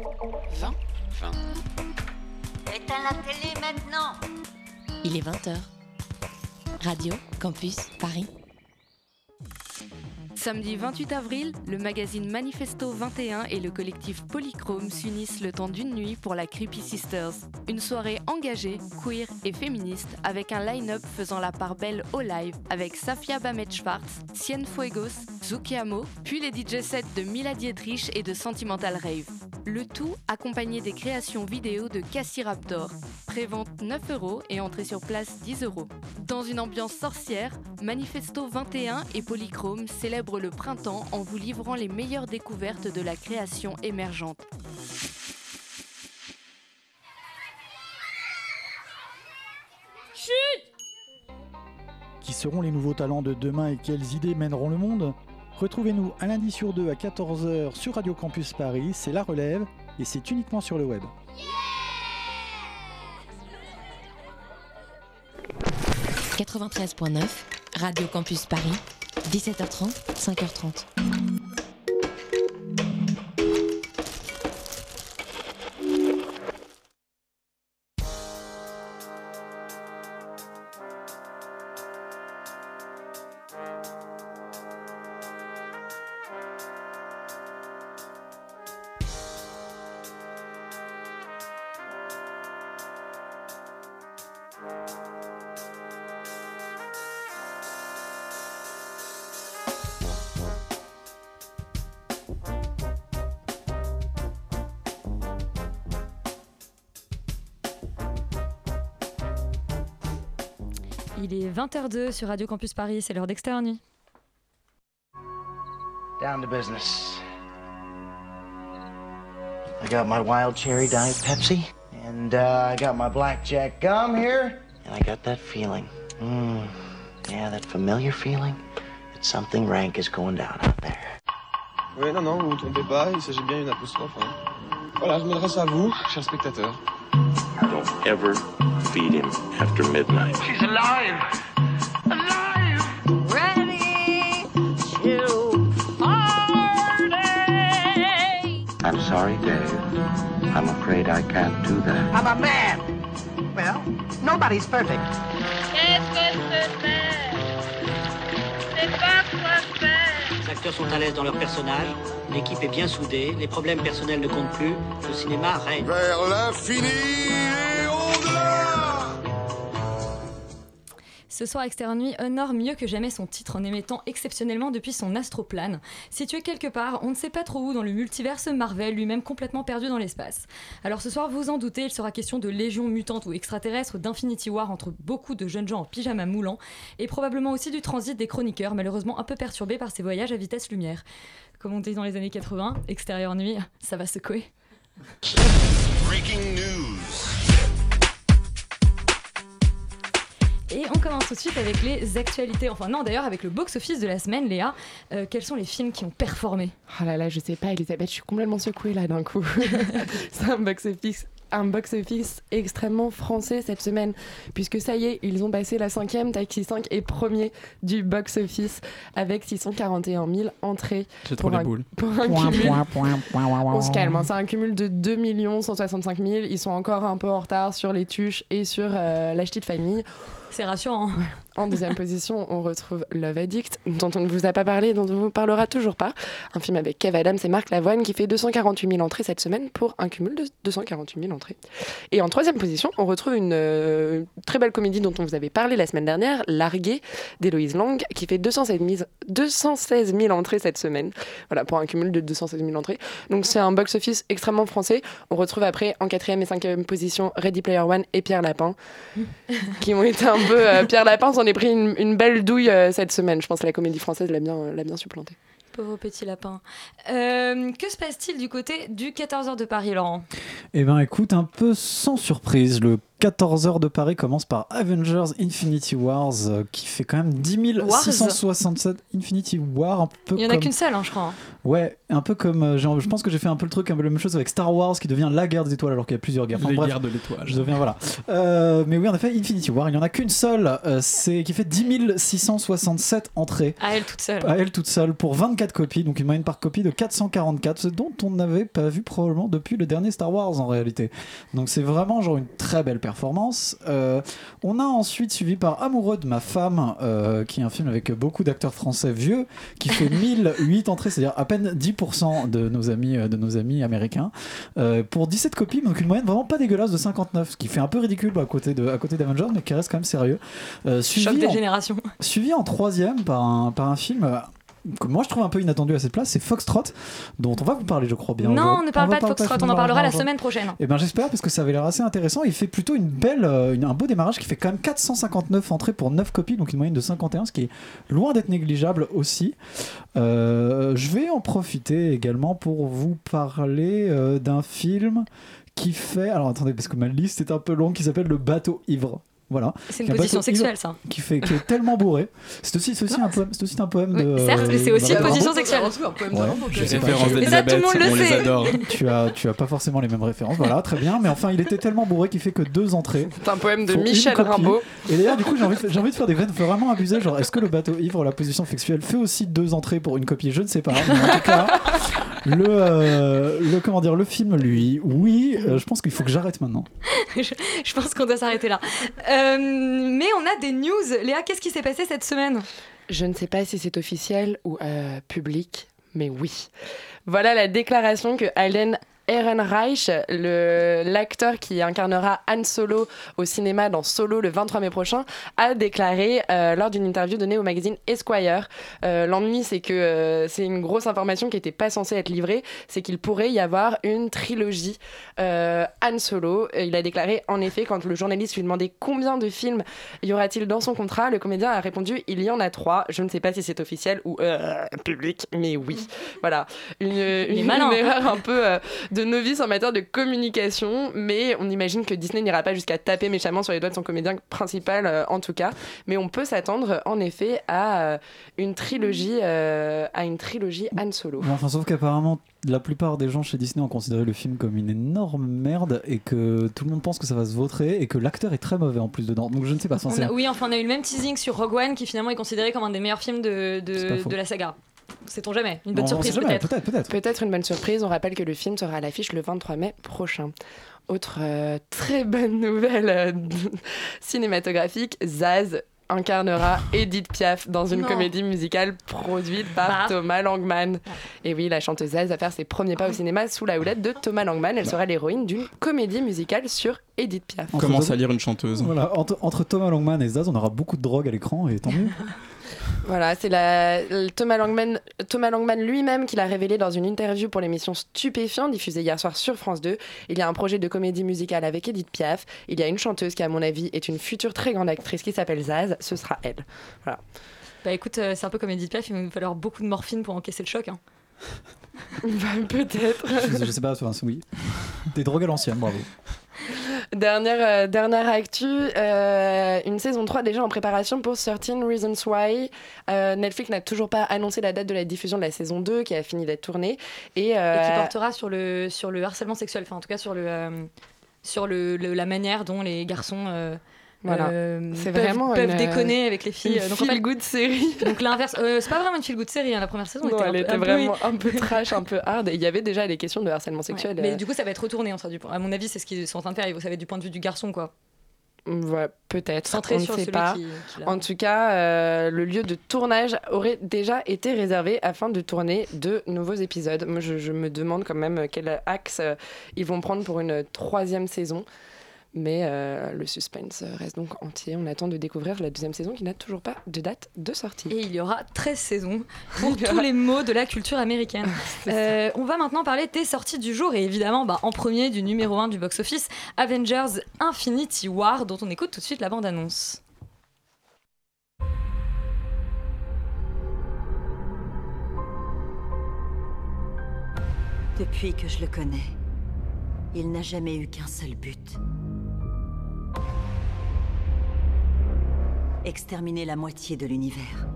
20 20. Éteins la télé maintenant Il est 20h. Radio Campus Paris. Samedi 28 avril, le magazine Manifesto 21 et le collectif Polychrome s'unissent le temps d'une nuit pour la Creepy Sisters. Une soirée engagée, queer et féministe avec un line-up faisant la part belle au live avec Safia Bamet-Schwartz, Cienfuegos, Zukiamo, puis les DJ sets de Mila Dietrich et de Sentimental Rave. Le tout accompagné des créations vidéo de Cassie Raptor. Prévente 9 euros et entrée sur place 10 euros. Dans une ambiance sorcière, Manifesto 21 et Polychrome célèbrent le printemps en vous livrant les meilleures découvertes de la création émergente. Qui seront les nouveaux talents de demain et quelles idées mèneront le monde? Retrouvez-nous un lundi sur deux à 14h sur Radio Campus Paris, c'est La Relève et c'est uniquement sur le web. 93.9, Radio Campus Paris, 17h30, 5h30. Il est 20h02 sur Radio Campus Paris, c'est l'heure d'extérieur nuit. Down to business. I got my wild cherry diet Pepsi, and uh, I got my blackjack gum here, and I got that feeling. Mm, yeah, that familiar feeling that something rank is going down out there. Oui, non, non, vous vous trompez pas, il s'agit bien d'une apostrophe. hein. Voilà, je m'adresse à vous, chers spectateurs. Don't ever feed him after midnight. She's alive Alive Ready to party I'm sorry, Dave. I'm afraid I can't do that. I'm a man? Well, nobody's perfect. Qu'est-ce que c'est C'est pas quoi faire Les acteurs sont à l'aise dans leur personnage, l'équipe est bien soudée, les problèmes personnels ne comptent plus, le cinéma règne. Vers l'infini Ce soir, Extérieur Nuit honore mieux que jamais son titre en émettant exceptionnellement depuis son astroplane. Situé quelque part, on ne sait pas trop où dans le multiverse Marvel, lui-même complètement perdu dans l'espace. Alors ce soir, vous en doutez, il sera question de légions mutantes ou extraterrestres, d'Infinity War entre beaucoup de jeunes gens en pyjama moulant, et probablement aussi du transit des chroniqueurs, malheureusement un peu perturbés par ces voyages à vitesse lumière. Comme on dit dans les années 80, Extérieur Nuit, ça va secouer. Breaking. Et on commence tout de suite avec les actualités. Enfin non, d'ailleurs avec le box-office de la semaine, Léa. Euh, quels sont les films qui ont performé? Oh là là, je sais pas, Elisabeth, je suis complètement secouée là d'un coup. C'est un box-office un box-office extrêmement français cette semaine, puisque ça y est, ils ont passé la cinquième, Taxi 5 est premier du box-office avec 641 000 entrées. J'ai trop pour les un- boules. Pour un Point, cumul- point, point, point, point, point. On se calme, hein, c'est un cumul de 2 165 000. Ils sont encore un peu en retard sur les tuches et sur euh, la de famille. C'est rassurant. En deuxième position, on retrouve Love Addict, dont on ne vous a pas parlé, dont on ne vous parlera toujours pas. Un film avec Kev Adams et Marc Lavoine qui fait 248 000 entrées cette semaine pour un cumul de 248 000 entrées. Et en troisième position, on retrouve une euh, très belle comédie dont on vous avait parlé la semaine dernière, Largué d'Héloïse Lang, qui fait 216 000, 216 000 entrées cette semaine. Voilà, pour un cumul de 216 000 entrées. Donc c'est un box-office extrêmement français. On retrouve après en quatrième et cinquième position Ready Player One et Pierre Lapin, qui ont été un peu... euh, Pierre Lapin s'en est pris une, une belle douille euh, cette semaine. Je pense que la comédie française l'a bien, l'a bien supplanté. Pauvre petit lapin. Euh, que se passe-t-il du côté du 14h de Paris, Laurent? Eh ben écoute, un peu sans surprise, le 14 heures de Paris commence par Avengers Infinity Wars euh, qui fait quand même 10 667 Infinity War un peu Il y en a comme- qu'une seule, hein, je crois. Ouais, un peu comme euh, genre, je pense que j'ai fait un peu le truc un peu la même chose avec Star Wars qui devient la guerre des étoiles alors qu'il y a plusieurs guerres. Enfin, Les bref, guerres de l'étoile. Je deviens voilà. Euh, mais oui, en effet, Infinity War, il n'y en a qu'une seule, euh, c'est qui fait 10 667 entrées. À elle toute seule. À elle toute seule pour 24 copies, donc une moyenne par copie de 444, ce dont on n'avait pas vu probablement depuis le dernier Star Wars en réalité. Donc c'est vraiment genre une très belle performance. Euh, on a ensuite suivi par Amoureux de ma femme, euh, qui est un film avec beaucoup d'acteurs français vieux, qui fait 1008 entrées, c'est-à-dire à peine 10% de nos amis, euh, de nos amis américains, euh, pour 17 copies, donc une moyenne vraiment pas dégueulasse de 59, ce qui fait un peu ridicule à côté de à côté d'Avengers, mais qui reste quand même sérieux. Choc suivi des en- générations. Suivi en troisième par un, par un film que moi je trouve un peu inattendu à cette place, c'est Foxtrot, dont on va vous parler, je crois bien. Non, on ne parle pas de Foxtrot, on en parlera la semaine prochaine. Et ben j'espère parce que ça avait l'air assez intéressant. Il fait plutôt une belle, euh, une- un beau démarrage qui fait quand même 459 entrées pour 9 copies, donc une moyenne de 51, ce qui est loin d'être négligeable aussi. Euh, je vais en profiter également pour vous parler euh, d'un film qui fait. Alors attendez, parce que ma liste est un peu longue, qui s'appelle Le bateau ivre. Voilà. C'est une position sexuelle, ça. Qui, fait, qui est tellement bourré. C'est aussi, c'est aussi, un poème, c'est aussi un poème de. certes, mais c'est aussi une position Rambo. sexuelle. Ouais, je sais pas. références Mais ça, tout le monde le on les adore. Tu as, tu as pas forcément les mêmes références, voilà, très bien. Mais enfin, il était tellement bourré qu'il fait que deux entrées. C'est un poème de Michel. Rimbaud. Et d'ailleurs, du coup, j'ai envie, j'ai envie de faire des vannes vraiment abusées. Genre, est-ce que le bateau ivre, la position sexuelle, fait aussi deux entrées pour une copie? Je ne sais pas. Mais en tout cas, le, euh, le comment dire, le film, lui, oui. euh, je pense qu'il faut que j'arrête maintenant. je, je pense qu'on doit s'arrêter là. Euh, mais on a des news. Léa, qu'est-ce qui s'est passé cette semaine? Je ne sais pas si c'est officiel ou euh, public, mais oui. Voilà la déclaration que Alden Ehrenreich, l'acteur qui incarnera Han Solo au cinéma dans Solo le 23 mai prochain, a déclaré euh, lors d'une interview donnée au magazine Esquire. Euh, L'ennui, c'est que euh, c'est une grosse information qui n'était pas censée être livrée, c'est qu'il pourrait y avoir une trilogie euh, Han Solo. Il a déclaré, en effet, quand le journaliste lui demandait combien de films y aura-t-il dans son contrat, le comédien a répondu, il y en a trois. Je ne sais pas si c'est officiel ou public, mais oui. Voilà. Une, une- erreur un peu euh, de novice en matière de communication, mais on imagine que Disney n'ira pas jusqu'à taper méchamment sur les doigts de son comédien principal, euh, en tout cas. Mais on peut s'attendre, en effet, à euh, une trilogie, euh, à une trilogie Han Solo. Mais enfin, sauf qu'apparemment, la plupart des gens chez Disney ont considéré le film comme une énorme merde et que tout le monde pense que ça va se vautrer et que l'acteur est très mauvais en plus dedans. Donc je ne sais pas. On sincèrement. a- Oui, enfin, on a eu le même teasing sur Rogue One qui finalement est considéré comme un des meilleurs films de, de la saga. Sait-on jamais Une bonne On- on surprise peut-être. peut-être, peut-être. Peut-être une bonne surprise. On rappelle que le film sera à l'affiche le 23 mai prochain. Autre euh, très bonne nouvelle euh, cinématographique, Zaz incarnera Edith Piaf dans une Non. comédie musicale produite par Bah. Thomas Langman. Et oui, la chanteuse Zaz va faire ses premiers pas au cinéma sous la houlette de Thomas Langman. Elle sera l'héroïne d'une comédie musicale sur Edith Piaf. Entre Commence à lire une chanteuse. Voilà, entre, entre Thomas Longman et Zaz, on aura beaucoup de drogue à l'écran et tant mieux. Voilà, c'est la, Thomas Langman, Thomas Langman lui-même qui l'a révélé dans une interview pour l'émission Stupéfiant diffusée hier soir sur France 2. Il y a un projet de comédie musicale avec Edith Piaf. Il y a une chanteuse qui, à mon avis, est une future très grande actrice qui s'appelle Zaz. Ce sera elle. Voilà. Bah écoute, euh, c'est un peu comme Edith Piaf, il va nous falloir beaucoup de morphine pour encaisser le choc. hein. Bah, Peut-être. je, je sais pas, enfin, oui. Des drogues à l'ancienne, bravo. Dernière, euh, dernière actu, euh, une saison 3 déjà en préparation pour 13 Reasons Why. Euh, Netflix n'a toujours pas annoncé la date de la diffusion de la saison 2 qui a fini d'être tournée. Et, qui portera sur le, sur le harcèlement sexuel, enfin en tout cas sur, le, sur le, la manière dont les garçons Voilà. euh, C'est peuvent, vraiment peuvent une, déconner avec les filles. une Euh, en fait- feel-good série. donc l'inverse, euh, c'est pas vraiment une feel good série, hein, la première saison Non, était, elle peu- vraiment un peu trash, un peu hard. Et il y avait déjà les questions de harcèlement Ouais, sexuel. Mais euh, du coup, ça va être retourné, du, à mon avis, c'est ce qu'ils sont en train de faire. Va être du point de vue du garçon, quoi. ouais, peut-être. On ne sait pas. qui, qui l'a- En tout cas, euh, le lieu de tournage aurait déjà été réservé afin de tourner de nouveaux épisodes. Moi, je, je me demande quand même quel axe euh, ils vont prendre pour une troisième saison. Mais euh, le suspense reste donc entier. On attend de découvrir la deuxième saison qui n'a toujours pas de date de sortie. Et il y aura 13 saisons pour tous les mots de la culture américaine. Euh, on va maintenant parler des sorties du jour et évidemment bah, en premier du numéro 1 du box-office, Avengers Infinity War, dont on écoute tout de suite la bande-annonce. Depuis que je le connais, il n'a jamais eu qu'un seul but. Exterminer la moitié de l'univers.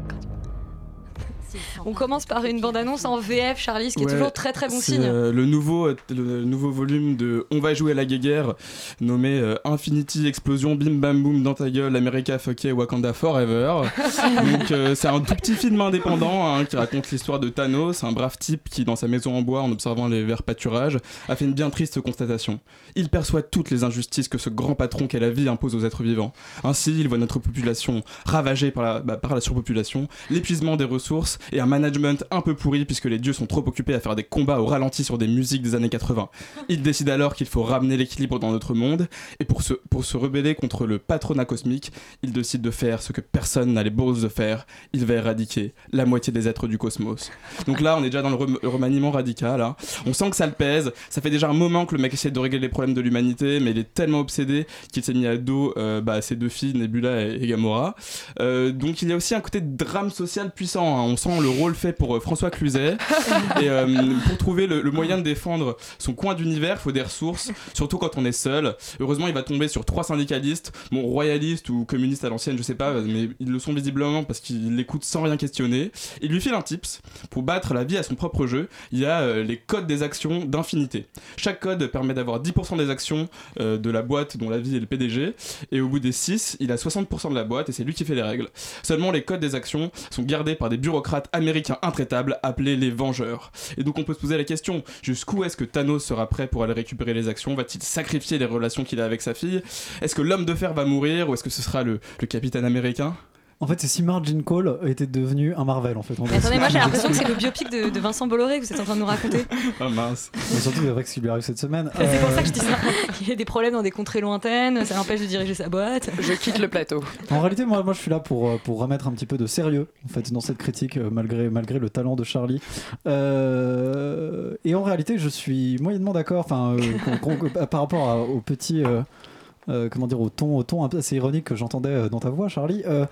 On commence par une bande-annonce en VF, Charlie, ce qui est toujours très très bon signe. euh, le, nouveau, le nouveau volume de On va jouer à la guéguerre, nommé euh, Infinity Explosion, Bim Bam Boom dans ta gueule, America Fuck yeah, Wakanda Forever. Donc euh, c'est un tout petit film indépendant hein, qui raconte l'histoire de Thanos, un brave type qui, dans sa maison en bois, en observant les verts pâturages, a fait une bien triste constatation. Il perçoit toutes les injustices que ce grand patron qu'est la vie impose aux êtres vivants. Ainsi, il voit notre population ravagée par la, bah, par la surpopulation, l'épuisement des ressources et un management un peu pourri puisque les dieux sont trop occupés à faire des combats au ralenti sur des musiques des années 80. Il décide alors qu'il faut ramener l'équilibre dans notre monde et pour se, pour se rebeller contre le patronat cosmique, il décide de faire ce que personne n'a les bourses de faire. Il va éradiquer la moitié des êtres du cosmos. Donc là, on est déjà dans le rem- remaniement radical. hein. On sent que ça le pèse. Ça fait déjà un moment que le mec essaie de régler les problèmes de l'humanité, mais il est tellement obsédé qu'il s'est mis à dos euh, bah, ses deux filles, Nebula et, Gamora. Euh, donc il y a aussi un côté de drame social puissant. hein. Le rôle fait pour euh, François Cluzet. et euh, pour trouver le, moyen de défendre son coin d'univers, il faut des ressources, surtout quand on est seul. Heureusement, il va tomber sur trois syndicalistes, bon, royalistes ou communistes à l'ancienne, je sais pas, mais ils le sont visiblement parce qu'ils l'écoutent sans rien questionner. Il lui file un tips pour battre la vie à son propre jeu. Il y a euh, les codes des actions d'infinité. Chaque code permet d'avoir 10% des actions de la boîte dont la vie est le PDG, et au bout des 6, il a 60% de la boîte et c'est lui qui fait les règles. Seulement, les codes des actions sont gardés par des bureaucrates américains intraitables appelés les Vengeurs. Et donc, on peut se poser la question jusqu'où est-ce que Thanos sera prêt pour aller récupérer les actions? Va-t-il sacrifier les relations qu'il a avec sa fille? Est-ce que l'homme de fer va mourir ou est-ce que ce sera le, le capitaine américain? En fait, c'est si Margin Call était devenu un Marvel en fait. En Mais attendez, moi j'ai l'impression que c'est le biopic de, de Vincent Bolloré que vous êtes en train de nous raconter. Ah mince. Mais surtout avec ce qui lui arrive cette semaine. C'est pour Euh, ça que je dis ça. Il y a des problèmes dans des contrées lointaines, ça l'empêche de diriger sa boîte. Je quitte le plateau. En réalité, moi, moi, je suis là pour, euh, pour remettre un petit peu de sérieux en fait, dans cette critique, euh, malgré, malgré le talent de Charlie. Euh, et en réalité, je suis moyennement d'accord enfin, euh, par rapport à- au petit. Euh, comment dire au ton au ton un peu assez ironique que j'entendais euh, dans ta voix Charlie Euh,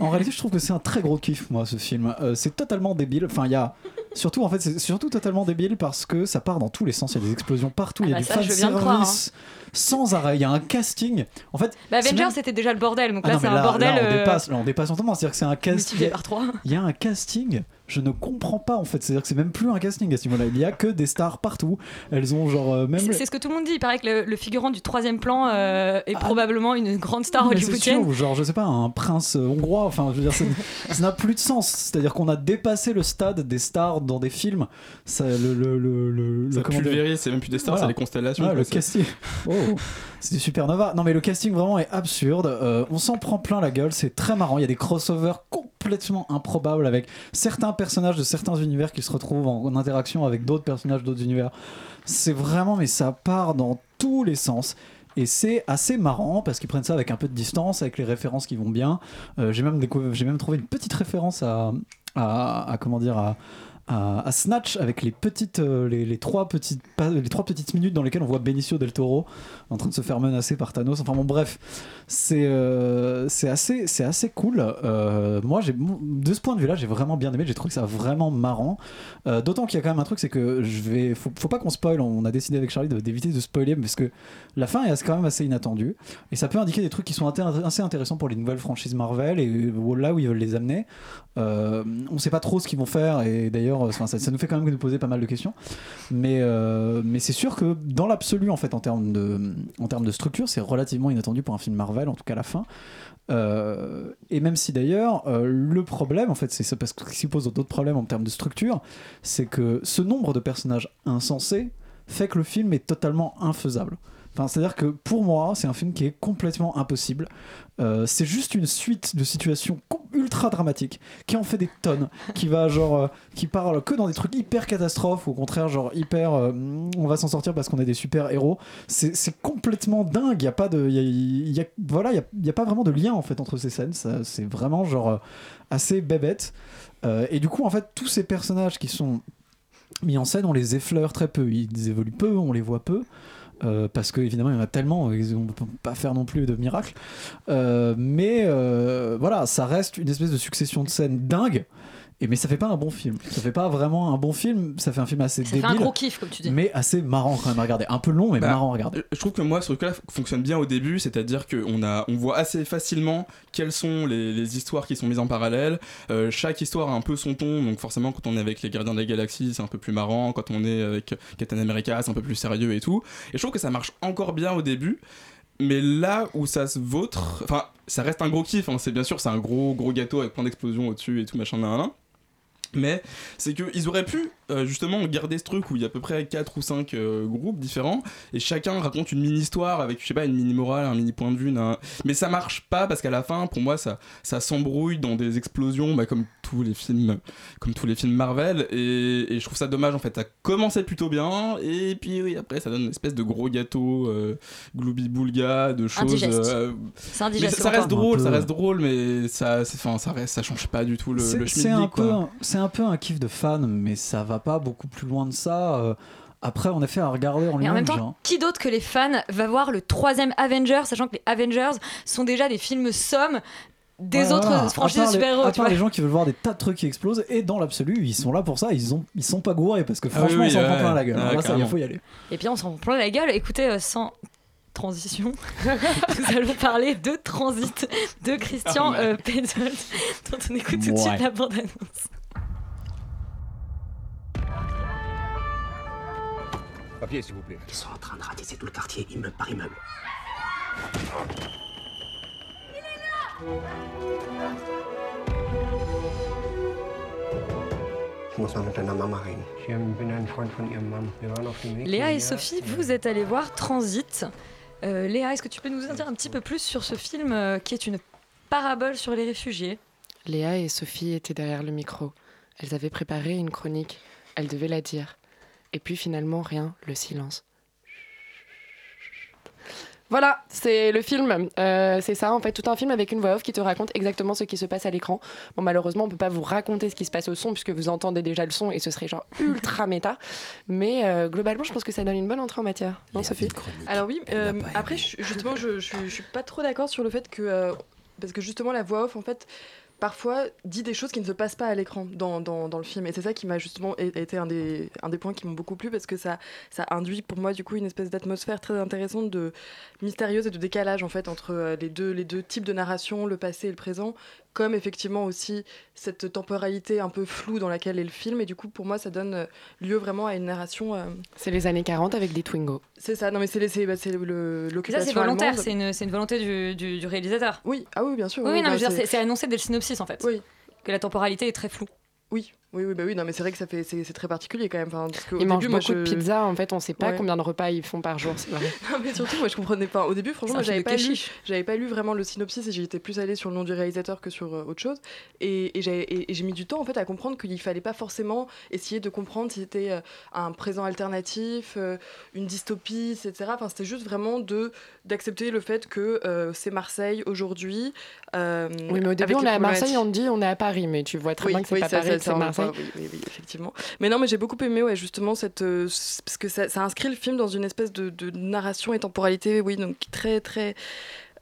en réalité je trouve que c'est un très gros kiff moi ce film Euh, c'est totalement débile enfin il y a surtout en fait c'est surtout totalement débile parce que ça part dans tous les sens il y a des explosions partout il y a Ah du bah je croire, fanservice sans arrêt il y a un casting en fait Bah, Avengers même- c'était déjà le bordel, donc ah là c'est un là, bordel. là, on dépasse, là, on dépasse entièrement. C'est-à-dire que c'est un casting. Il y a un casting. Je ne comprends pas en fait. C'est-à-dire que c'est même plus un casting à ce niveau-là. Il y a que des stars partout. Elles ont genre euh, même. C'est ce que tout le monde dit. Il paraît que le, le figurant du troisième plan euh, est probablement une grande star Ah. Mais c'est hollywoodienne. ou genre je sais pas un prince euh, hongrois. Enfin, je veux dire, ça n'a plus de sens. C'est-à-dire qu'on a dépassé le stade des stars dans des films. Ça, le, le, le, le- c'est même plus des stars, Voilà. c'est des constellations. Ouais, quoi, le casting. Oh, c'est du supernova. Non, mais le casting vraiment est absurde. Euh, on s'en prend plein la gueule. C'est très marrant. Il y a des crossovers complètement improbables avec certains personnages de certains univers qui se retrouvent en, interaction avec d'autres personnages d'autres univers. C'est vraiment, mais ça part dans tous les sens. Et c'est assez marrant parce qu'ils prennent ça avec un peu de distance, avec les références qui vont bien. Euh, j'ai même, même trouvé une petite référence à, à, à- comment dire, à, à, Snatch avec les petites, euh, les, trois petites, les trois petites minutes dans lesquelles on voit Benicio del Toro en train de se faire menacer par Thanos. Enfin bon, bref, c'est euh, c'est assez, c'est assez cool. Euh, moi, de ce point de vue-là, j'ai vraiment bien aimé. J'ai trouvé ça vraiment marrant. D'autant qu'il y a quand même un truc, c'est que je vais, faut, pas qu'on spoil. On a décidé avec Charlie de- d'éviter de spoiler parce que la fin est quand même assez inattendue et ça peut indiquer des trucs qui sont assez intéressants pour les nouvelles franchises Marvel et là où ils veulent les amener. On sait pas trop ce qu'ils vont faire et d'ailleurs, enfin, ça, nous fait quand même nous poser pas mal de questions. Mais, euh, mais c'est sûr que dans l'absolu, en fait, en termes de, en termes de structure, c'est relativement inattendu pour un film Marvel, en tout cas la fin. Euh, et même si d'ailleurs, euh, le problème, en fait, c'est parce que ce qui pose d'autres problèmes en termes de structure, c'est que ce nombre de personnages insensés fait que le film est totalement infaisable. Enfin, c'est-à-dire que pour moi, c'est un film qui est complètement impossible. Euh, c'est juste une suite de situations ultra dramatiques qui en fait des tonnes, qui va genre, euh, qui parle que dans des trucs hyper catastrophes, ou au contraire genre hyper, euh, on va s'en sortir parce qu'on est des super héros. C'est complètement dingue. Il y a pas de, y a- voilà, il y a, y a pas vraiment de lien en fait entre ces scènes. C'est vraiment genre assez bébête. Et du coup, en fait, tous ces personnages qui sont mis en scène, on les effleure très peu. Ils évoluent peu, on les voit peu. Euh, parce que évidemment il y en a tellement, ils- on peut pas faire non plus de miracle. Euh, mais euh, voilà, ça reste une espèce de succession de scènes dingues. Et mais ça fait pas un bon film. Ça fait pas vraiment un bon film. Ça fait un film assez Ça fait débile. un gros kiff, comme tu dis. Mais assez marrant quand même à regarder. Un peu long, mais Bah, marrant à regarder. euh, Je trouve que moi, ce truc-là fonctionne bien au début, c'est-à-dire qu'on a, on voit assez facilement quelles sont les, les histoires qui sont mises en parallèle. Euh, chaque histoire a un peu son ton, donc forcément, quand on est avec les Gardiens de la Galaxie, c'est un peu plus marrant. Quand on est avec Captain America, c'est un peu plus sérieux et tout. Et je trouve que ça marche encore bien au début. Mais là où ça se vautre, enfin, ça reste un gros kiff. hein, c'est bien sûr, c'est un gros gros gâteau avec plein d'explosions au-dessus et tout machin nan, nan. Mais c'est qu'ils auraient pu euh, justement garder ce truc où il y a à peu près 4 ou 5 groupes différents et chacun raconte une mini-histoire avec, je sais pas, une mini-morale, un mini-point de vue. Mais ça marche pas parce qu'à la fin, pour moi, ça, ça s'embrouille dans des explosions bah, comme tous les films comme tous les films Marvel et, et je trouve ça dommage en fait. Ça commençait plutôt bien et puis oui, après ça donne une espèce de gros gâteau euh, gloubi-boulga de choses. Euh, ça, reste drôle, ça reste drôle, mais ça, c'est- enfin, ça reste, ça change pas du tout le, le schmilblick, un- c'est un peu un kiff de fan, mais ça va pas beaucoup plus loin de ça. Euh, après, en effet, à regarder en Et en lui-même, même temps, qui d'autre que les fans va voir le troisième Avenger, sachant que les Avengers sont déjà des films sommes des Ouais, autres voilà. franchises À de part les- super-héros. À tu part vois. les gens qui veulent voir des tas de trucs qui explosent, et dans l'absolu, ils sont là pour ça, ils, ont, ils sont pas gourés, parce que Ah oui, franchement, oui, on s'en ouais, prend plein la gueule. ouais, Alors là, ça, il faut y aller. Et puis on s'en prend la gueule. Écoutez, euh, sans transition, nous allons parler de Transit de Christian Ah, euh, dont on écoute tout de Ouais. suite la bande-annonce. Papier, s'il vous plaît. Ils sont en train de ratisser tout le quartier, immeuble par immeuble. Auf dem Weg. Léa et. Sophie, vous êtes allés voir Transit. Euh, Léa, est-ce que tu peux nous en dire un petit peu plus sur ce film euh, qui est une parabole sur les réfugiés? Léa et Sophie étaient derrière le micro. Elles avaient préparé une chronique. Elles devaient la dire. Et puis finalement, rien, le silence. Voilà, c'est le film. Euh, c'est ça, en fait, tout un film avec une voix off qui te raconte exactement ce qui se passe à l'écran. Bon, malheureusement, on peut pas vous raconter ce qui se passe au son puisque vous entendez déjà le son et ce serait genre ultra méta. Mais euh, globalement, je pense que ça donne une bonne entrée en matière. Non, Sophie Alors oui, euh, après justement je, je, je suis pas trop d'accord sur le fait que euh, parce que justement la voix off en fait parfois dit des choses qui ne se passent pas à l'écran dans, dans, le film. Et c'est ça qui m'a justement été un des, un des points qui m'ont beaucoup plu parce que ça, ça induit pour moi du coup une espèce d'atmosphère très intéressante de mystérieuse et de décalage en fait entre euh, les deux, les deux types de narration, le passé et le présent comme effectivement aussi cette temporalité un peu floue dans laquelle est le film et du coup pour moi ça donne euh, lieu vraiment à une narration euh, C'est les années 40 avec des Twingo. c'est ça, non mais c'est les- c'est bah, c'est le- Et Ça, l'occupation c'est volontaire, c'est une, c'est une volonté du, du- du réalisateur. Oui, ah oui, bien sûr. Oui, oui, non, bah, c'est annoncé dès le synopsis en fait. Oui. Que la temporalité est très floue. Oui, oui, oui, bah oui, non, mais c'est vrai que ça fait, c'est c'est très particulier quand même. Enfin, parce Ils mangent début, moi, beaucoup de pizza, en fait, on sait pas Ouais. combien de repas ils font par jour, c'est vrai. Non, mais surtout, moi, je comprenais pas. Au début, franchement, j'avais pas lu, j'avais pas lu vraiment le synopsis et j'étais plus allée sur le nom du réalisateur que sur euh, autre chose. Et, et j'ai et- et j'ai mis du temps en fait à comprendre qu'il fallait pas forcément essayer de comprendre si c'était euh, un présent alternatif, euh, une dystopie, etc. Enfin, c'était juste vraiment de d'accepter le fait que c'est Marseille aujourd'hui. Oui, mais au début, on est à Marseille, on dit on est à Paris, mais tu vois très Oui, bien que c'est oui, pas Paris, c'est Marseille. Oui, oui, oui, effectivement. Mais non, mais j'ai beaucoup aimé, ouais, justement, cette, euh, parce que ça, ça inscrit le film dans une espèce de, de narration et temporalité, oui, donc très, très.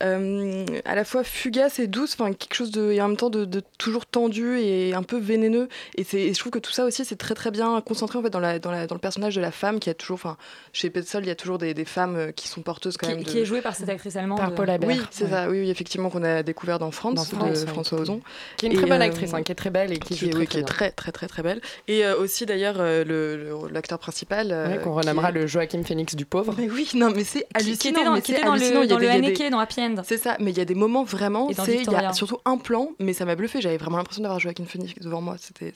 Euh, à la fois fugace et douce, enfin quelque chose de et en même temps de, de toujours tendu et un peu vénéneux. Et, c'est, et je trouve que tout ça aussi c'est très très bien concentré en fait dans, la, dans, la, dans le personnage de la femme qui a toujours, enfin chez Petzold il y a toujours des, des femmes euh, qui sont porteuses quand Qui, même. de- qui est jouée par cette actrice allemande. Par Paula Beer. Oui, c'est Ouais. ça, oui, oui, effectivement qu'on a découvert dans France, Dans de France, ouais. François Ozon. Qui est une très bonne euh, actrice, hein, qui est très belle et qui, qui, joue est, très, oui, très qui est très très très très belle. Et euh, aussi d'ailleurs euh, le- le- l'acteur principal. euh, Ouais, qu'on renommera est- le Joachim Phoenix du pauvre. Mais oui, non, mais c'est Qui, hallucinant. qui était dans, mais était dans le, Il y a dans le Haneke, dans Happy End. C'est ça, mais il y a des moments vraiment, il y a surtout un plan, mais ça m'a bluffé. J'avais vraiment l'impression d'avoir Joaquin Phoenix devant moi. C'était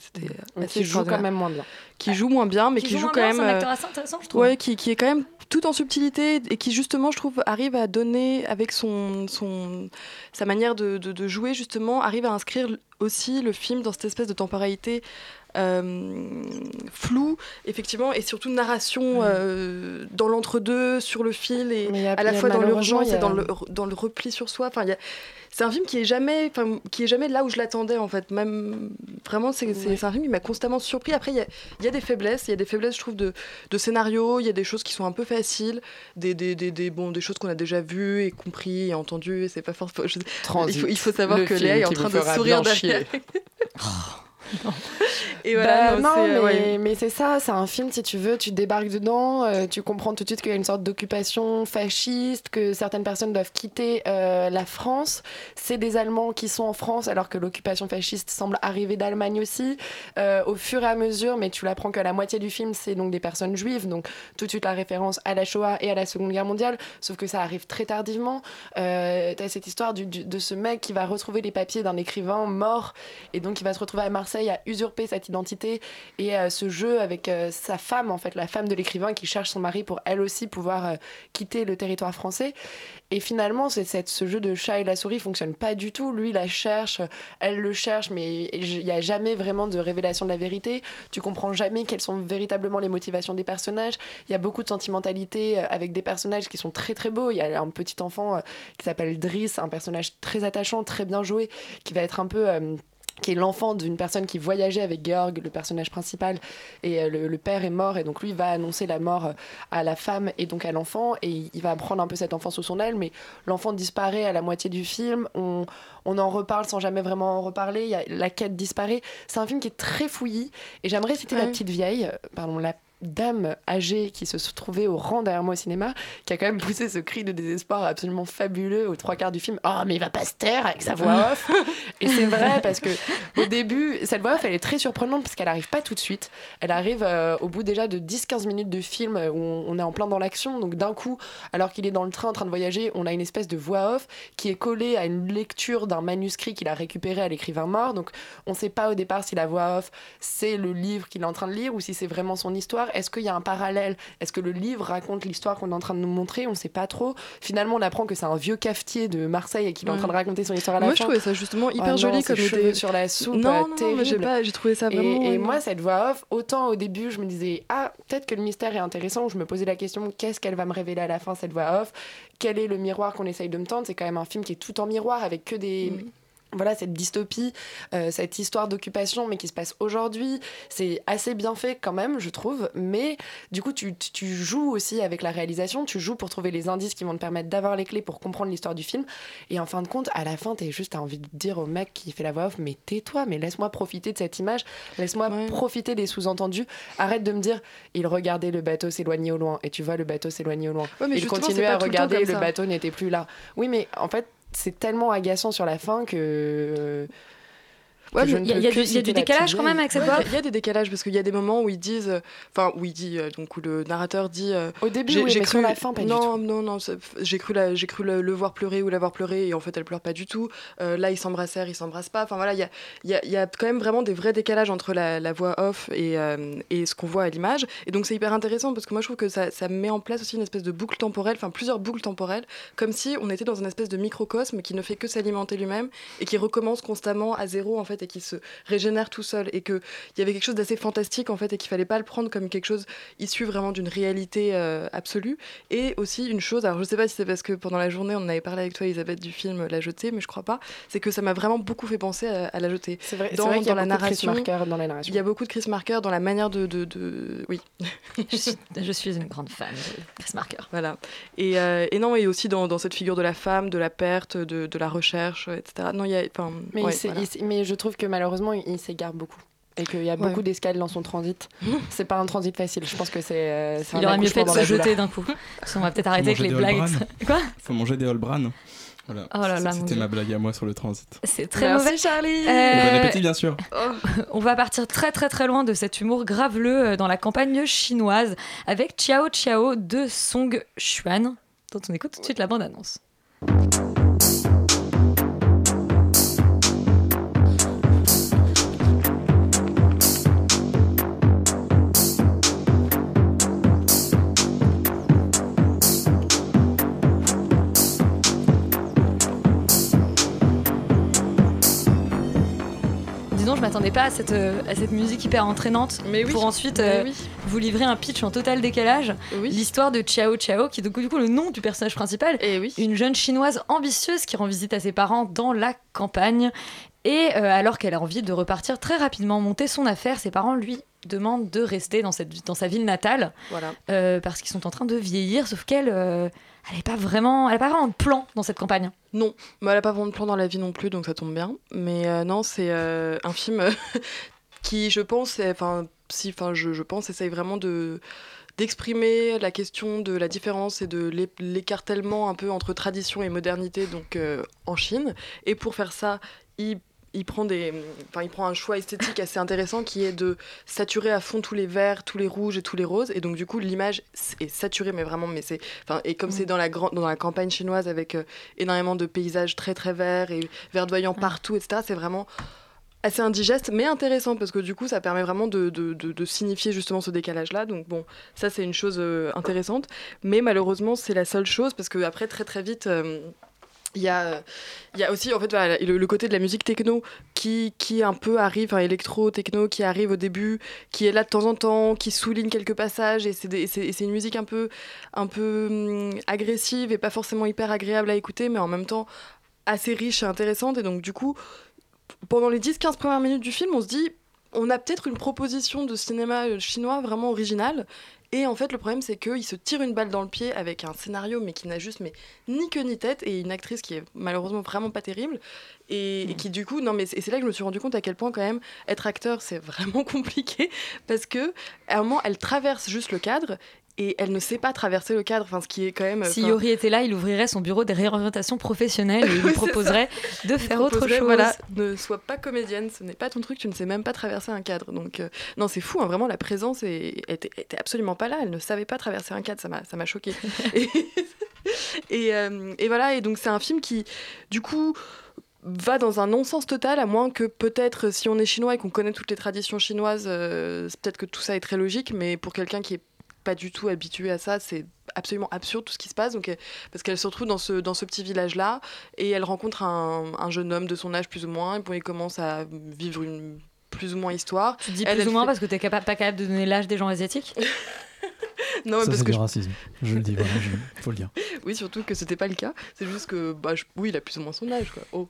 assez qui joue quand même moins bien. Qui joue moins bien, mais Qui qui, joue quand bien, même. c'est un euh, acteur assez intéressant, je trouve. Ouais, qui, qui est quand même tout en subtilité et qui justement, je trouve, arrive à donner avec son, son sa manière de, de- de jouer justement, arrive à inscrire aussi le film dans cette espèce de temporalité euh, floue, effectivement, et surtout narration euh, dans l'entre-deux, sur le fil, et a- à la fois dans l'urgence a- et dans le, dans le repli sur soi. Enfin, il y a- c'est un film qui est jamais, enfin, qui est jamais là où je l'attendais en fait. Même vraiment, c'est c'est- c'est un film qui m'a constamment surpris. Après, il y a, il y a des faiblesses. Il y a des faiblesses, je trouve, de, de scénario. Il y a des choses qui sont un peu faciles, des, des, des, des- bon, des choses qu'on a déjà vues et compris et entendues. Et c'est pas forcément. il, faut, il faut savoir le que Léa est en train de sourire bien derrière. Et voilà, Bah, non, non, euh, mais, ouais. mais c'est ça, c'est un film, si tu veux, tu débarques dedans, euh, tu comprends tout de suite qu'il y a une sorte d'occupation fasciste, que certaines personnes doivent quitter euh, la France. C'est des Allemands qui sont en France, alors que l'occupation fasciste semble arriver d'Allemagne aussi. Euh, au fur et à mesure, mais tu l'apprends qu'à la moitié du film, c'est donc des personnes juives, donc tout de suite la référence à la Shoah et à la Seconde Guerre mondiale, sauf que ça arrive très tardivement. Euh, T'as cette histoire du- du- de ce mec qui va retrouver les papiers d'un écrivain mort, et donc il va se retrouver à Marseille à usurper cette identité et ce jeu avec euh, sa femme, en fait, la femme de l'écrivain qui cherche son mari pour elle aussi pouvoir euh, quitter le territoire français. Et finalement, c'est ce jeu de chat et la souris fonctionne pas du tout. Lui, la cherche, elle le cherche, mais il n'y a jamais vraiment de révélation de la vérité. Tu comprends jamais quelles sont véritablement les motivations des personnages. Il y a beaucoup de sentimentalité euh, avec des personnages qui sont très très beaux. Il y a un petit enfant qui s'appelle Driss, un personnage très attachant, très bien joué, qui va être un peu... qui est l'enfant d'une personne qui voyageait avec Georg, le personnage principal, et euh, le, le père est mort, et donc lui va annoncer la mort euh, à la femme et donc à l'enfant, et il il va prendre un peu cet enfant sous son aile, mais l'enfant disparaît à la moitié du film, on, on en reparle sans jamais vraiment en reparler, y a- la quête disparaît. C'est un film qui est très fouillis, et j'aimerais citer la petite vieille, euh, pardon, la dame âgée qui se trouvait au rang derrière moi au cinéma, qui a quand même poussé ce cri de désespoir absolument fabuleux aux trois quarts du film. Oh, mais il va pas se taire avec sa voix off. Et c'est vrai parce que au début, cette voix off, elle est très surprenante parce qu'elle arrive pas tout de suite. Elle arrive euh, au bout déjà de 10-15 minutes de film où on, on est en plein dans l'action. Donc d'un coup, alors qu'il est dans le train en train de voyager, on a une espèce de voix off qui est collée à une lecture d'un manuscrit qu'il a récupéré à l'écrivain mort. Donc on sait pas au départ si la voix off c'est le livre qu'il est en train de lire ou si c'est vraiment son histoire. Est-ce qu'il y a un parallèle? Est-ce que le livre raconte l'histoire qu'on est en train de nous montrer? On sait pas trop. Finalement, on apprend que c'est un vieux cafetier de Marseille et qu'il est en train de raconter son histoire à la Moi, fin. je trouvais ça justement hyper Oh non, joli comme idée. sur la soupe. Non, non, non, j'ai pas, j'ai trouvé ça vraiment. Et, moi, cette voix off, autant au début, je me disais, ah, peut-être que le mystère est intéressant, je me posais la question, qu'est-ce qu'elle va me révéler à la fin, cette voix off? Quel est le miroir qu'on essaye de me tendre? C'est quand même un film qui est tout en miroir, avec que des. Mm. Voilà, cette dystopie, euh, cette histoire d'occupation, mais qui se passe aujourd'hui. C'est assez bien fait quand même, je trouve. Mais du coup, tu, joues aussi avec la réalisation, tu joues pour trouver les indices qui vont te permettre d'avoir les clés pour comprendre l'histoire du film. Et en fin de compte, à la fin, t'es juste envie de dire au mec qui fait la voix off, mais tais-toi, mais laisse-moi profiter de cette image, laisse-moi profiter des sous-entendus. Arrête de me dire, il regardait le bateau s'éloigner au loin, et tu vois le bateau s'éloigner au loin. Ouais, mais il continuait à le regarder, le bateau n'était plus là. Oui, mais en fait, c'est tellement agaçant sur la fin que. Ouais, il y a- y du- y a décalage quand même avec cette Ouais, voix Il y, a des décalages parce qu'il y a des moments où ils disent, euh, enfin où il dit, euh, donc où le narrateur dit. euh, Au début, j'ai oui, j'ai mais cru sur la fin, pas du non, non, non, j'ai cru la, j'ai cru le, le voir pleurer ou la voir pleurer et en fait elle pleure pas du tout. Euh, là ils s'embrassèrent, ils s'embrassent pas. Enfin voilà, il y a, il y, a, il y a quand même vraiment des vrais décalages entre la, la voix off et, euh, et ce qu'on voit à l'image. Et donc c'est hyper intéressant parce que moi je trouve que ça, ça met en place aussi une espèce de boucle temporelle, enfin plusieurs boucles temporelles, comme si on était dans une espèce de microcosme qui ne fait que s'alimenter lui-même et qui recommence constamment à zéro en fait et qui se régénère tout seul et que il y avait quelque chose d'assez fantastique en fait et qu'il fallait pas le prendre comme quelque chose issu vraiment d'une réalité euh, absolue et aussi une chose alors je sais pas si c'est parce que pendant la journée on en avait parlé avec toi Elisabeth du film La Jetée mais je crois pas c'est que ça m'a vraiment beaucoup fait penser à, à La Jetée C'est vrai, c'est dans, vrai qu'il y a dans la beaucoup de Chris narration Marker dans la narration. il y a beaucoup de Chris Marker dans la manière de, de, de- oui je, suis, je suis une grande fan de Chris Marker. voilà et, euh, et non et aussi dans, dans cette figure de la femme de la perte de, de la recherche etc non il y a enfin Mais, ouais, voilà. mais je trouve que malheureusement, il, s'égare beaucoup. Et qu'il y a Ouais. beaucoup d'escales dans son transit. c'est pas un transit facile. Je pense que c'est. euh, Il aurait mieux fait de se jeter d'un coup. Parce qu'on va peut-être arrêter avec les blagues. Quoi Faut manger des Holbran. Voilà. Oh là là, mon C'était ma blague à moi sur le transit. C'est très Merci, mauvais. Charlie. Euh, Bon appétit, bien sûr. On va partir très très très loin de cet humour graveleux euh, dans la campagne chinoise avec Ciao Ciao de Song Xuan, dont on écoute tout de suite la bande-annonce. Dis m'attendais pas à cette, euh, à cette musique hyper entraînante Mais oui. pour ensuite Mais euh, oui. vous livrer un pitch en total décalage. Oui. L'histoire de Ciao Ciao, qui est donc du coup le nom du personnage principal. Et oui. Une jeune chinoise ambitieuse qui rend visite à ses parents dans la campagne. Et euh, alors qu'elle a envie de repartir très rapidement monter son affaire, ses parents lui demandent de rester dans, cette, dans sa ville natale voilà euh, parce qu'ils sont en train de vieillir, sauf qu'elle euh, elle n'a pas vraiment, elle a pas vraiment de plan dans cette campagne. Non, mais elle a pas vraiment de plan dans la vie non plus, donc ça tombe bien. Mais euh, non, c'est euh, un film qui, je pense, enfin, si, enfin, je, je pense, essaye vraiment de d'exprimer la question de la différence et de l'é- l'écartèlement un peu entre tradition et modernité donc en Chine et pour faire ça il il prend, des, enfin, il prend un choix esthétique assez intéressant qui est de saturer à fond tous les verts, tous les rouges et tous les roses. Et donc, du coup, l'image est saturée, mais vraiment, mais c'est, enfin, et comme c'est dans la, grande dans la campagne chinoise avec euh, énormément de paysages très très verts et verdoyants partout, etc., c'est vraiment assez indigeste mais intéressant parce que du coup ça permet vraiment de, de- de- de signifier justement ce décalage là donc bon ça c'est une chose euh, intéressante mais malheureusement c'est la seule chose parce que après très très vite euh, il y, a, il y a aussi en fait le, côté de la musique techno qui, qui un peu arrive, enfin électro, techno qui arrive au début, qui est là de temps en temps, qui souligne quelques passages et c'est une musique un peu, un peu hum, agressive et pas forcément hyper agréable à écouter mais en même temps assez riche et intéressante et donc du coup pendant les 10-15 premières minutes du film, on se dit, on a peut-être une proposition de cinéma euh, chinois vraiment originale. Et en fait, le problème, c'est qu'il se tire une balle dans le pied avec un scénario, mais qui n'a juste mais, ni queue ni tête, et une actrice qui est malheureusement vraiment pas terrible. Et, et qui, du coup, non, mais c'est là que je me suis rendu compte à quel point, quand même, être acteur, c'est vraiment compliqué. Parce que, à un moment, elle traverse juste le cadre. Et elle ne sait pas traverser le cadre, enfin, ce qui est quand même. Si enfin, Yori était là, il ouvrirait son bureau des réorientations professionnelles et il lui proposerait de faire autre chose. Voilà, ne sois pas comédienne, ce n'est pas ton truc, tu ne sais même pas traverser un cadre. Donc, euh, non, c'est fou, hein, vraiment, la présence était, absolument pas là. Elle ne savait pas traverser un cadre, ça m'a ça m'a choqué. et, et, euh, et voilà, et donc c'est un film qui, du coup, va dans un non-sens total, à moins que peut-être si on est chinois et qu'on connaît toutes les traditions chinoises, euh, peut-être que tout ça est très logique, mais pour quelqu'un qui est pas du tout habitué à ça, c'est absolument absurde tout ce qui se passe. Donc, euh, parce qu'elle se retrouve dans ce, dans ce petit village-là et elle rencontre un, un jeune homme de son âge plus ou moins. Et bon, il commence à vivre une plus ou moins histoire. Tu dis plus elle ou moins fait- parce que t'es capa- pas capable de donner l'âge des gens asiatiques? Non, mais Ça, parce que du je- racisme. Je le dis, voilà, il faut le dire. Oui, surtout que c'était pas le cas. C'est juste que, bah, je- oui, il a plus ou moins son âge, quoi. Oh.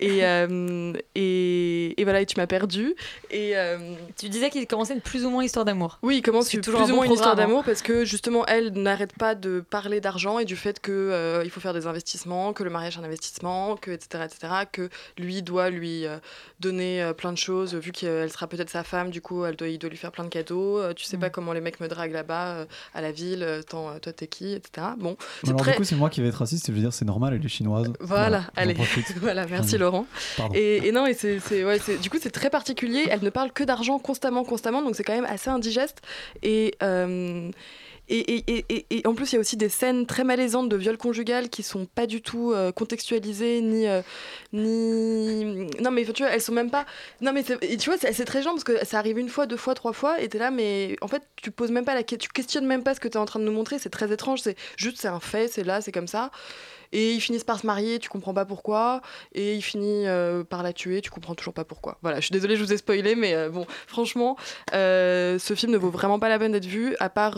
Et, euh, et, et voilà, et tu m'as perdu. Et euh, tu disais qu'il commençait une plus ou moins histoire d'amour. Oui, il commence toujours plus un ou bon moins une histoire hein. d'amour parce que justement, elle n'arrête pas de parler d'argent et du fait que euh, il faut faire des investissements, que le mariage est un investissement, que etc etc, que lui doit lui donner plein de choses vu qu'elle sera peut-être sa femme, du coup, elle doit, il doit lui faire plein de cadeaux. Tu sais Mm. pas comment les mecs me draguent là-bas euh, à la ville, euh, tant, euh, toi t'es qui, etc. Bon, c'est Alors, très du coup, c'est moi qui vais être raciste je veux dire, c'est normal, elle est chinoise. voilà, j'en allez. voilà, merci. Laurent. Et, et non, et c'est, c'est- ouais, c'est- du coup, c'est très particulier. Elle ne parle que d'argent constamment, constamment, donc c'est quand même assez indigeste. Et. euh, et, en plus, il y a aussi des scènes très malaisantes de viol conjugal qui sont pas du tout euh, contextualisées, ni, euh, ni. Non, mais tu vois, elles sont même pas. Non, mais tu vois, c'est, très gênant parce que ça arrive une fois, deux fois, trois fois, et t'es là, mais en fait, tu poses même pas la que- tu questionnes même pas ce que t'es en train de nous montrer. C'est très étrange. C'est juste, c'est un fait, c'est là, c'est comme ça. Et ils finissent par se marier, tu comprends pas pourquoi. Et il finit euh, par la tuer, tu comprends toujours pas pourquoi. Voilà, je suis désolée, je vous ai spoilé, mais euh, bon, franchement, euh, ce film ne vaut vraiment pas la peine d'être vu, à part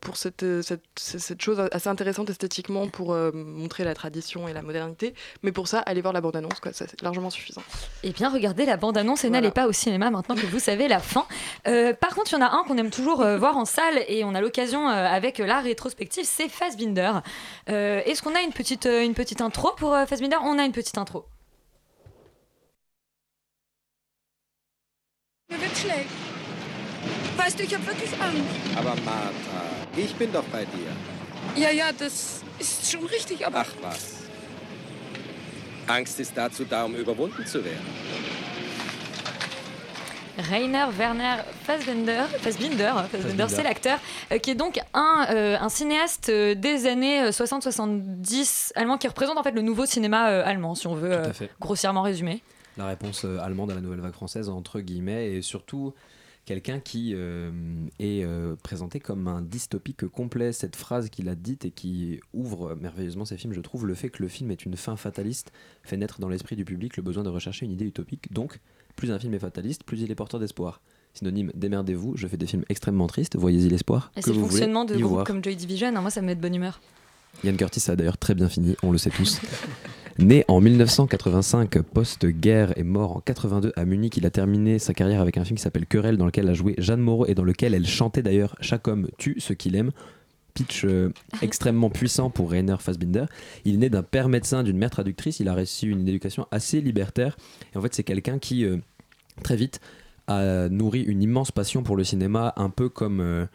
pour cette, cette, cette- cette chose assez intéressante esthétiquement pour montrer la tradition et la modernité. Mais pour ça, allez voir la bande-annonce, quoi, c'est largement suffisant. Eh bien, regardez la bande-annonce et n'allez pas au cinéma maintenant que vous savez la fin. Par contre, il y en a un qu'on aime toujours voir en salle et on a l'occasion avec la rétrospective, c'est Fassbinder. Est-ce qu'on a une petite, une petite intro pour euh, Fassbinder On a une petite intro. Mir wird schlecht. Weißt du, ich habe wirklich Angst. Aber Martha, ich bin doch bei dir. Ja, ja, das ist schon richtig, aber Ach was. Angst ist dazu da, um überwunden zu werden. Rainer Werner Fassbinder, Fassbinder, hein, Fassbinder, Fassbinder. c'est l'acteur, euh, qui est donc un, euh, un cinéaste euh, des années euh, 60-70 allemand qui représente en fait le nouveau cinéma euh, allemand, si on veut euh, grossièrement résumer. la réponse allemande à la nouvelle vague française, entre guillemets, et surtout quelqu'un qui euh, est euh, présenté comme un dystopique complet. Cette phrase qu'il a dite et qui ouvre merveilleusement ses films, je trouve, le fait que le film est une fin fataliste fait naître dans l'esprit du public le besoin de rechercher une idée utopique. Donc, plus un film est fataliste, plus il est porteur d'espoir. Synonyme, démerdez-vous, je fais des films extrêmement tristes, voyez-y l'espoir. C'est le fonctionnement de groupes comme Joy Division, hein, moi ça me met de bonne humeur. Yann Curtis a d'ailleurs très bien fini, on le sait tous. Né en 1985, post-guerre et mort en 82 à Munich, il a terminé sa carrière avec un film qui s'appelle Querelle, dans lequel a joué Jeanne Moreau et dans lequel elle chantait d'ailleurs Chaque homme tue ce qu'il aime. Euh, extrêmement puissant pour Rainer Fassbinder. Il est né d'un père médecin, d'une mère traductrice. Il a reçu une éducation assez libertaire. Et en fait, c'est quelqu'un qui, euh, très vite, a nourri une immense passion pour le cinéma, un peu comme, euh,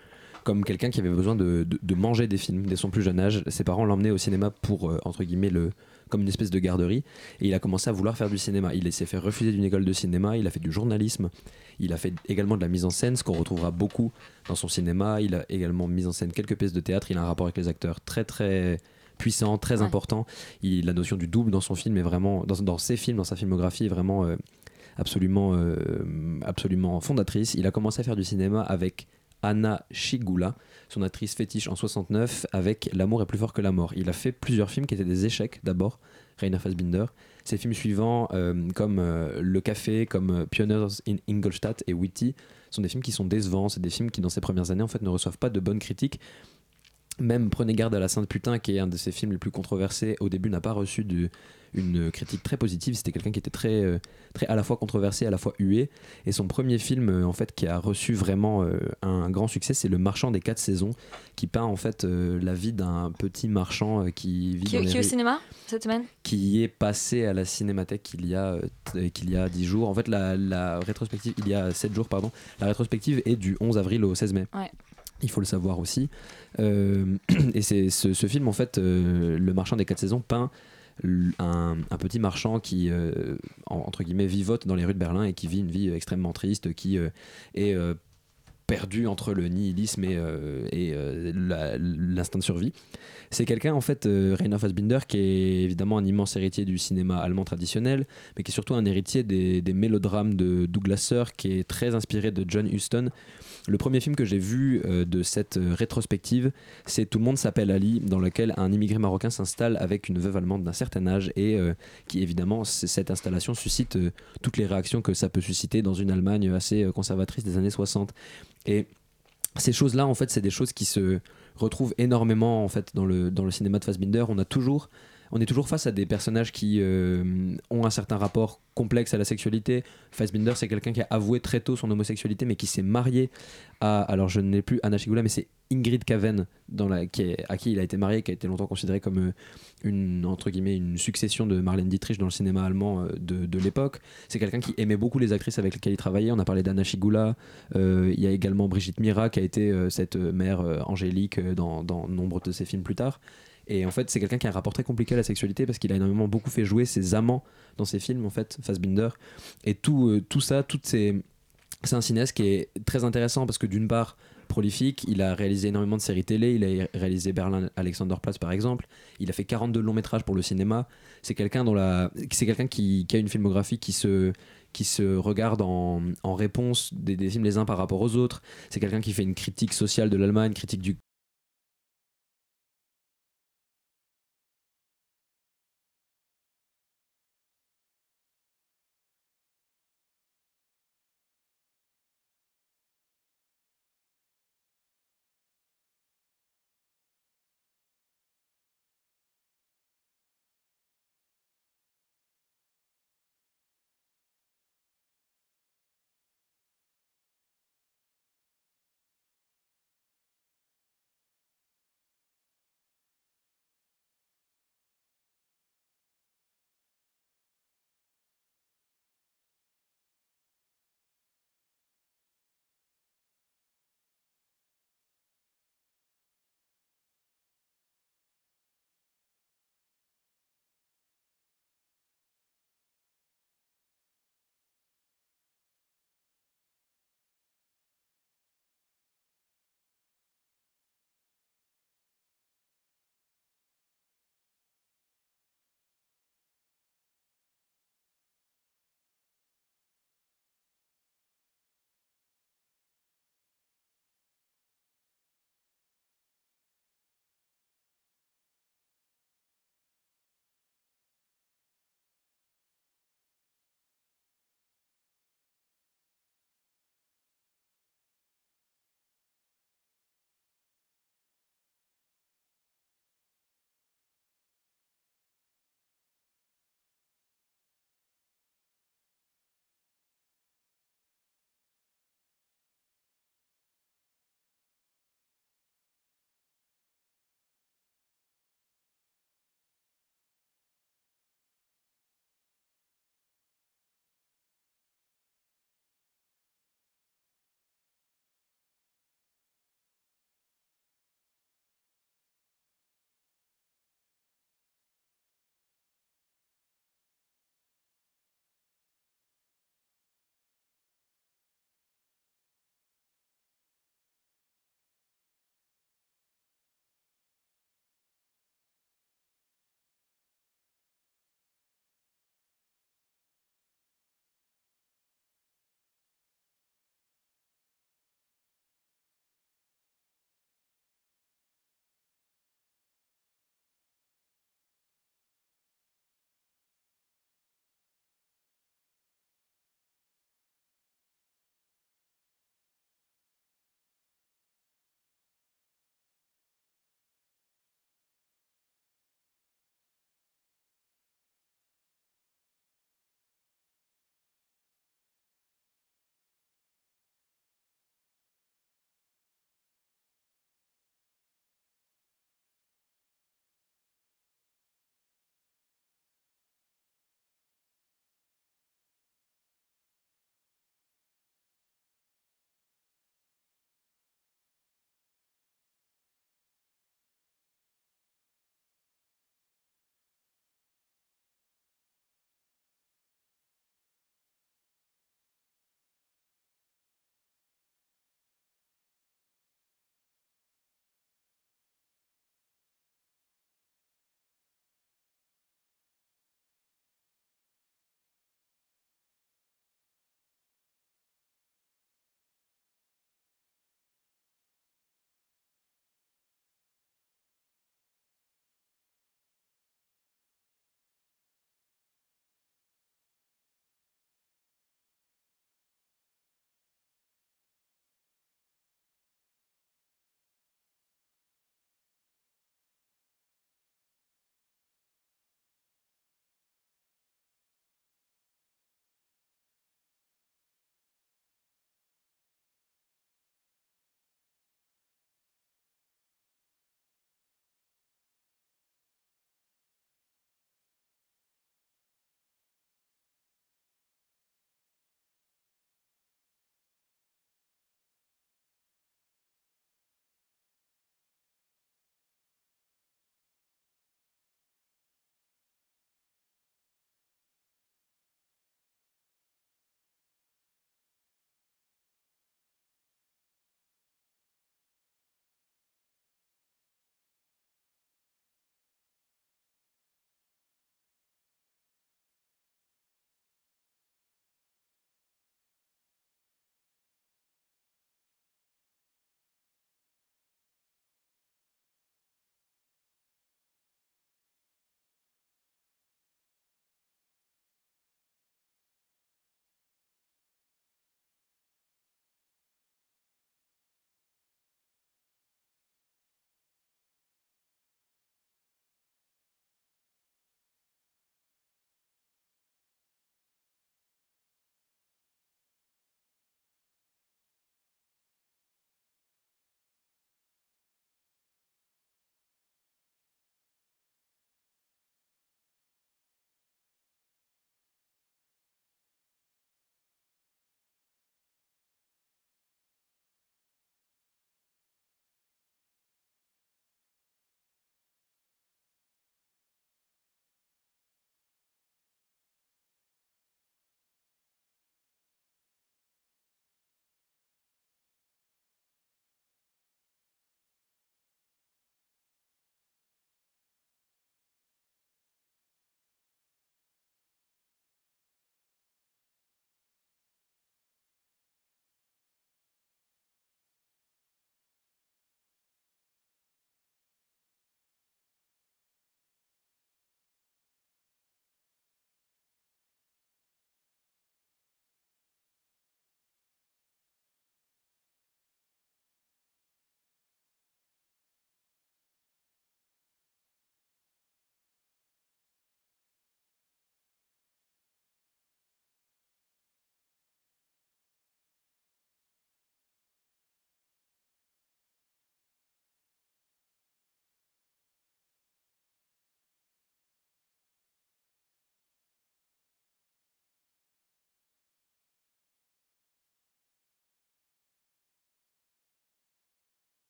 comme quelqu'un qui avait besoin de, de- de manger des films dès son plus jeune âge. Ses parents l'emmenaient au cinéma pour, entre guillemets, le, comme une espèce de garderie. Et il a commencé à vouloir faire du cinéma. Il s'est fait refuser d'une école de cinéma, il a fait du journalisme, il a fait également de la mise en scène, ce qu'on retrouvera beaucoup dans son cinéma. Il a également mis en scène quelques pièces de théâtre. Il a un rapport avec les acteurs très très puissant, très Ouais. important. Il, la notion du double dans son film est vraiment, dans, dans ses films, dans sa filmographie, est vraiment euh, absolument, euh, absolument fondatrice. Il a commencé à faire du cinéma avec Anna Shigula, son actrice fétiche en 69, avec L'amour est plus fort que la mort. Il a fait plusieurs films qui étaient des échecs d'abord, Rainer Fassbinder. Ses films suivants, euh, comme euh, Le Café, comme euh, Pioneers in Ingolstadt et Witty, sont des films qui sont décevants. C'est des films qui, dans ces premières années, en fait, ne reçoivent pas de bonnes critiques. Même Prenez garde à la Sainte Putain, qui est un de ses films les plus controversés, au début n'a pas reçu une critique très positive. C'était quelqu'un qui était très, euh, très à la fois controversé, à la fois hué. Et son premier film, euh, en fait, qui a reçu vraiment euh, un grand succès, c'est Le Marchand des quatre saisons, qui peint en fait la vie d'un petit marchand qui vit Qui, dans les qui est au cinéma cette semaine? Qui est passé à la cinémathèque il y a, qu'il y a 10 jours. En fait, la, la rétrospective, il y a 7 jours, pardon. La rétrospective est du 11 avril au 16 mai. Ouais. Il faut le savoir aussi. Euh, et c'est ce, film, en fait, euh, Le marchand des quatre saisons, peint un, petit marchand qui, euh, en- entre guillemets, vivote dans les rues de Berlin et qui vit une vie extrêmement triste, qui est perdu entre le nihilisme et, euh, euh, l'instinct de survie. C'est quelqu'un, en fait, euh, Rainer Fassbinder, qui est évidemment un immense héritier du cinéma allemand traditionnel, mais qui est surtout un héritier des, des mélodrames de Douglas Sirk, qui est très inspiré de John Huston. Le premier film que j'ai vu euh, de cette rétrospective, c'est Tout le monde s'appelle Ali, dans lequel un immigré marocain s'installe avec une veuve allemande d'un certain âge et qui, évidemment, cette installation suscite toutes les réactions que ça peut susciter dans une Allemagne assez conservatrice des années 60. Et ces choses-là, en fait, c'est des choses qui se retrouvent énormément en fait dans le, dans le cinéma de Fassbinder. On a toujours on est toujours face à des personnages qui euh, ont un certain rapport complexe à la sexualité. Fassbinder, c'est quelqu'un qui a avoué très tôt son homosexualité, mais qui s'est marié à. Alors, je n'ai plus Anna Shigula, mais c'est Ingrid Caven, à qui il a été marié, qui a été longtemps considéré comme euh, une, entre guillemets, une succession de Marlène Dietrich dans le cinéma allemand euh, de, l'époque. C'est quelqu'un qui aimait beaucoup les actrices avec lesquelles il travaillait. On a parlé d'Anna Shigula. Euh, il y a également Brigitte Mira, qui a été cette mère angélique dans, nombre de ses films plus tard. Et en fait, c'est quelqu'un qui a un rapport très compliqué à la sexualité parce qu'il a énormément beaucoup fait jouer ses amants dans ses films, en fait, Fassbinder. Et tout, tout ça, toutes ces. C'est un cinéaste qui est très intéressant parce que d'une part, il a réalisé énormément de séries télé, il a réalisé Berlin Alexanderplatz par exemple, il a fait 42 longs métrages pour le cinéma. C'est quelqu'un qui, a une filmographie qui se, regarde en, en réponse des, des films les uns par rapport aux autres. C'est quelqu'un qui fait une critique sociale de l'Allemagne, critique du